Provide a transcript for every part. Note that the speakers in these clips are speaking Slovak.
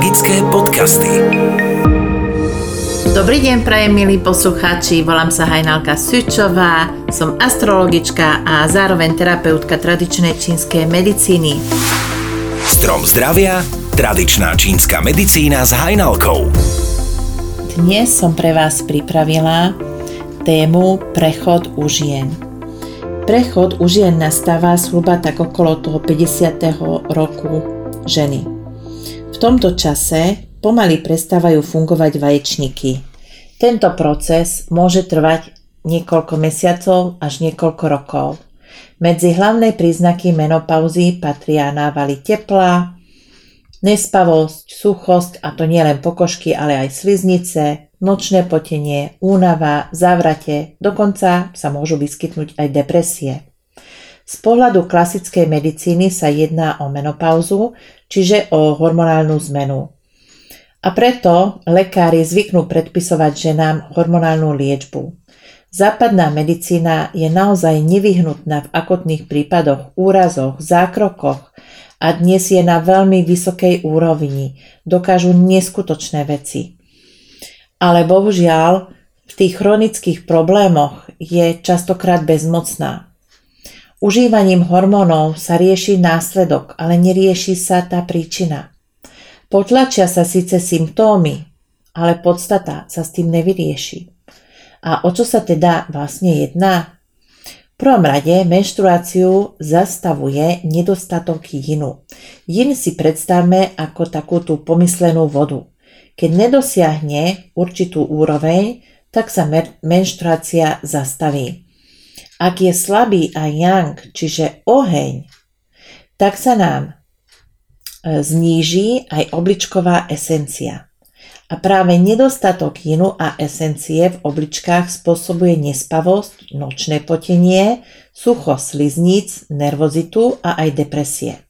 Magické podcasty. Dobrý deň, prajem milí poslucháči, volám sa Hajnalka Sučová, som astrologička a zároveň terapeutka tradičnej čínskej medicíny. Strom zdravia, tradičná čínska medicína s Hajnalkou. Dnes som pre vás pripravila tému Prechod u žien. Prechod u žien nastáva zhruba tak okolo toho 50. roku ženy tomto čase pomaly prestávajú fungovať vaječníky. Tento proces môže trvať niekoľko mesiacov až niekoľko rokov. Medzi hlavné príznaky menopauzy patria návaly tepla, nespavosť, suchosť, a to nielen pokožky, ale aj sliznice, nočné potenie, únava, závrate, dokonca sa môžu vyskytnúť aj depresie. Z pohľadu klasickej medicíny sa jedná o menopauzu, čiže o hormonálnu zmenu. A preto lekári zvyknú predpisovať ženám hormonálnu liečbu. Západná medicína je naozaj nevyhnutná v akotných prípadoch, úrazoch, zákrokoch a dnes je na veľmi vysokej úrovni. Dokážu neskutočné veci. Ale bohužiaľ, v tých chronických problémoch je častokrát bezmocná. Užívaním hormónov sa rieši následok, ale nerieši sa tá príčina. Potlačia sa síce symptómy, ale podstata sa s tým nevyrieši. A o čo sa teda vlastne jedná? V prvom rade menštruáciu zastavuje nedostatok jinu. Jin si predstavme ako takú tú pomyslenú vodu. Keď nedosiahne určitú úroveň, tak sa menštruácia zastaví. Ak je slabý a yang, čiže oheň, tak sa nám e, zníži aj obličková esencia. A práve nedostatok jinu a esencie v obličkách spôsobuje nespavosť, nočné potenie, sucho slizníc, nervozitu a aj depresie.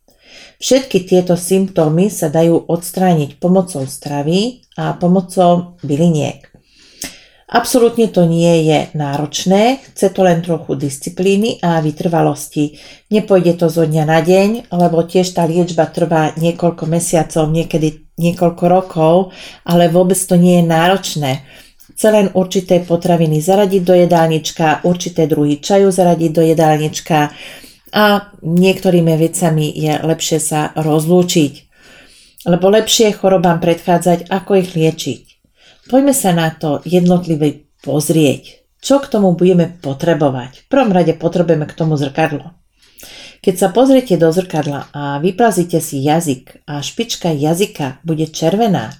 Všetky tieto symptómy sa dajú odstrániť pomocou stravy a pomocou byliniek. Absolútne to nie je náročné, chce to len trochu disciplíny a vytrvalosti. Nepôjde to zo dňa na deň, lebo tiež tá liečba trvá niekoľko mesiacov, niekedy niekoľko rokov, ale vôbec to nie je náročné. Chce len určité potraviny zaradiť do jedálnička, určité druhy čaju zaradiť do jedálnička a niektorými vecami je lepšie sa rozlúčiť. Lebo lepšie chorobám predchádzať, ako ich liečiť. Poďme sa na to jednotlivé pozrieť. Čo k tomu budeme potrebovať? V prvom rade potrebujeme k tomu zrkadlo. Keď sa pozriete do zrkadla a vyplazíte si jazyk a špička jazyka bude červená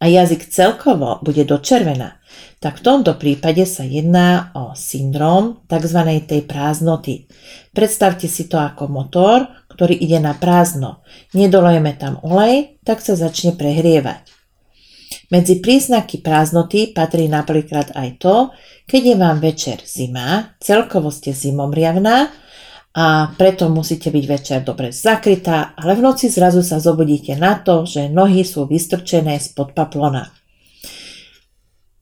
a jazyk celkovo bude dočervená, tak v tomto prípade sa jedná o syndrom tzv. tej prázdnoty. Predstavte si to ako motor, ktorý ide na prázdno. Nedolejeme tam olej, tak sa začne prehrievať. Medzi príznaky prázdnoty patrí napríklad aj to, keď je vám večer zima, celkovo ste zimomriavná a preto musíte byť večer dobre zakrytá, ale v noci zrazu sa zobudíte na to, že nohy sú vystrčené spod paplona.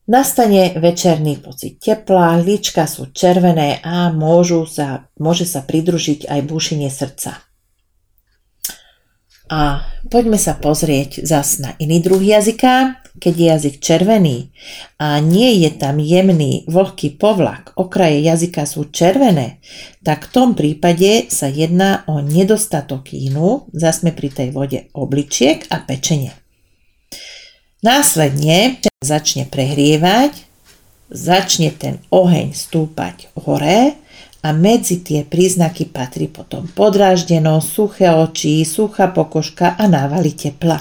Nastane večerný pocit tepla, líčka sú červené a môžu sa, môže sa pridružiť aj búšenie srdca. A poďme sa pozrieť zas na iný druh jazyka. Keď je jazyk červený. A nie je tam jemný, vlhký povlak, okraje jazyka sú červené, tak v tom prípade sa jedná o nedostatok jínu, zasme pri tej vode obličiek a pečenie. Následne začne prehrievať, začne ten oheň stúpať hore a medzi tie príznaky patrí potom podráždenosť, suché oči, suchá pokožka a návaly tepla.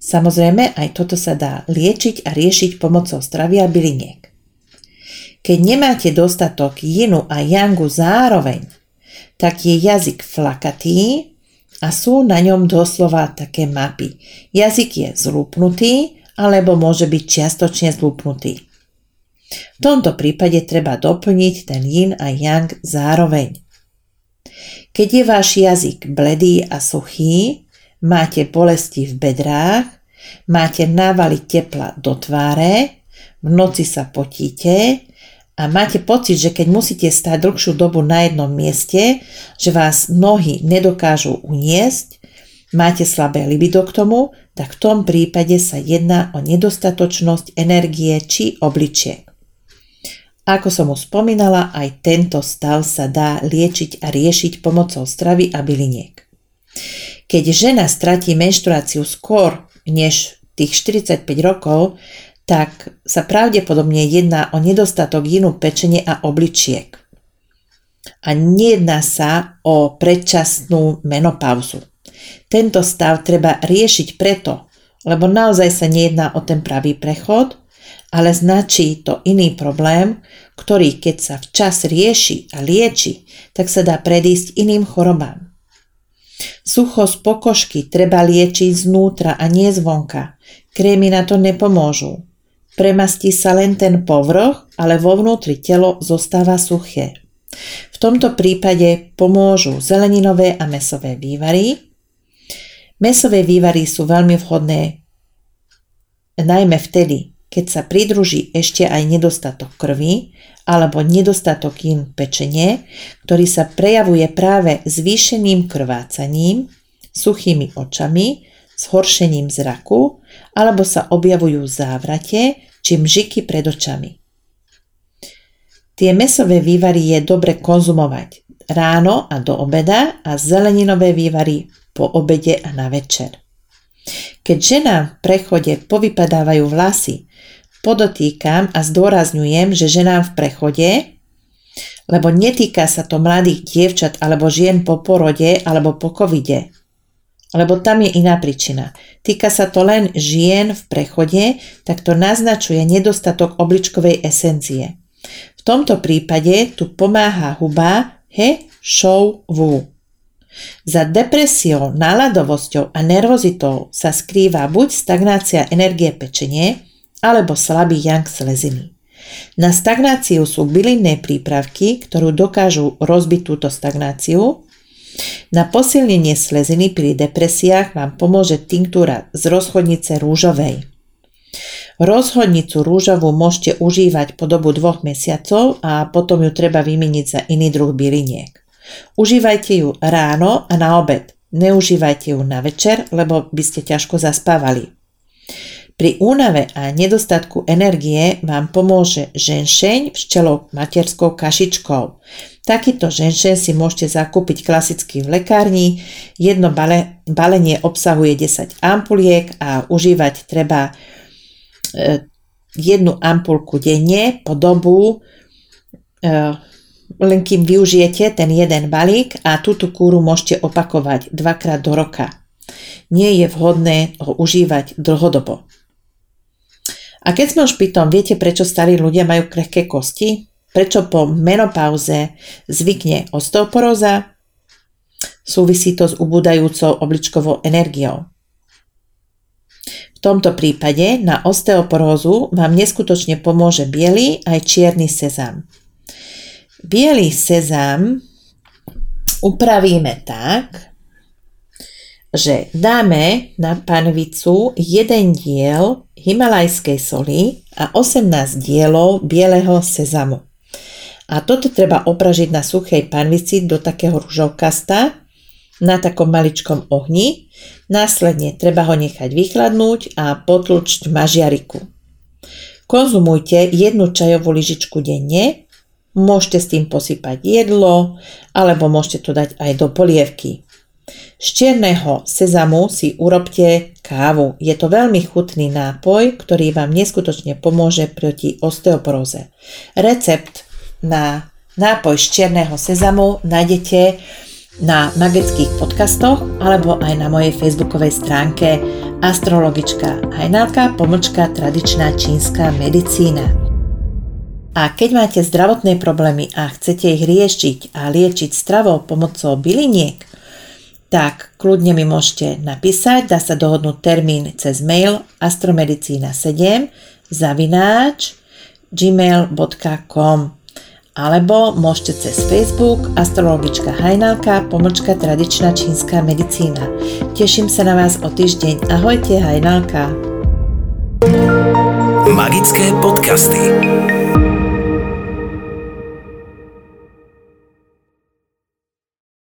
Samozrejme, aj toto sa dá liečiť a riešiť pomocou stravy a byliniek. Keď nemáte dostatok jinu a yangu zároveň, tak je jazyk flakatý a sú na ňom doslova také mapy. Jazyk je zlúpnutý alebo môže byť čiastočne zlúpnutý. V tomto prípade treba doplniť ten yin a yang zároveň. Keď je váš jazyk bledý a suchý, máte bolesti v bedrách, máte návaly tepla do tváre, v noci sa potíte a máte pocit, že keď musíte stať dlhšiu dobu na jednom mieste, že vás nohy nedokážu uniesť, máte slabé libido k tomu, tak v tom prípade sa jedná o nedostatočnosť energie či obličiek. Ako som už spomínala, aj tento stav sa dá liečiť a riešiť pomocou stravy a byliniek. Keď žena stratí menštruáciu skôr než tých 45 rokov, tak sa pravdepodobne jedná o nedostatok jinu pečenie a obličiek. A nejedná sa o predčasnú menopauzu. Tento stav treba riešiť preto, lebo naozaj sa nejedná o ten pravý prechod, ale značí to iný problém, ktorý keď sa včas rieši a lieči, tak sa dá predísť iným chorobám. Suchosť pokožky treba liečiť znútra a nie zvonka. Krémy na to nepomôžu. Premastí sa len ten povrch, ale vo vnútri telo zostáva suché. V tomto prípade pomôžu zeleninové a mesové vývary. Mesové vývary sú veľmi vhodné najmä vtedy, keď sa pridruží ešte aj nedostatok krvi alebo nedostatok in pečenie, ktorý sa prejavuje práve zvýšeným krvácaním, suchými očami, zhoršením zraku alebo sa objavujú závrate či mžiky pred očami. Tie mesové vývary je dobre konzumovať ráno a do obeda a zeleninové vývary po obede a na večer. Keď žena v prechode povypadávajú vlasy, podotýkam a zdôrazňujem, že ženám v prechode, lebo netýka sa to mladých dievčat alebo žien po porode alebo po covide, lebo tam je iná príčina. Týka sa to len žien v prechode, tak to naznačuje nedostatok obličkovej esencie. V tomto prípade tu pomáha huba he, show, vu. Za depresiou, náladovosťou a nervozitou sa skrýva buď stagnácia energie pečenie, alebo slabý yang sleziny. Na stagnáciu sú bylinné prípravky, ktorú dokážu rozbiť túto stagnáciu na posilnenie sleziny pri depresiách vám pomôže tinktúra z rozchodnice rúžovej. Rozhodnicu rúžovú môžete užívať po dobu dvoch mesiacov a potom ju treba vymeniť za iný druh byliniek. Užívajte ju ráno a na obed. Neužívajte ju na večer, lebo by ste ťažko zaspávali. Pri únave a nedostatku energie vám pomôže ženšeň včelou materskou kašičkou. Takýto ženšen si môžete zakúpiť klasicky v lekárni. Jedno bale, balenie obsahuje 10 ampuliek a užívať treba e, jednu ampulku denne po dobu, e, len kým využijete ten jeden balík a túto kúru môžete opakovať dvakrát do roka. Nie je vhodné ho užívať dlhodobo. A keď sme už pri tom, viete prečo starí ľudia majú krehké kosti? Prečo po menopauze zvykne osteoporóza? Súvisí to s ubúdajúcou obličkovou energiou. V tomto prípade na osteoporózu vám neskutočne pomôže biely aj čierny sezam. Bielý sezam upravíme tak, že dáme na panvicu jeden diel himalajskej soli a 18 dielov bieleho sezamu. A toto treba opražiť na suchej panvici do takého ružovkasta na takom maličkom ohni. Následne treba ho nechať vychladnúť a potlučť mažiariku. Konzumujte jednu čajovú lyžičku denne, môžete s tým posypať jedlo, alebo môžete to dať aj do polievky. Z čierneho sezamu si urobte kávu. Je to veľmi chutný nápoj, ktorý vám neskutočne pomôže proti osteoporóze. Recept na nápoj z čierneho sezamu nájdete na magických podcastoch alebo aj na mojej facebookovej stránke astrologička Hajnalka pomlčka tradičná čínska medicína. A keď máte zdravotné problémy a chcete ich riešiť a liečiť stravou pomocou byliniek, tak kľudne mi môžete napísať, dá sa dohodnúť termín cez mail astromedicína7 zavináč gmail.com alebo môžete cez Facebook astrologička Hajnalka pomlčka tradičná čínska medicína. Teším sa na vás o týždeň. Ahojte Hajnalka. Magické podcasty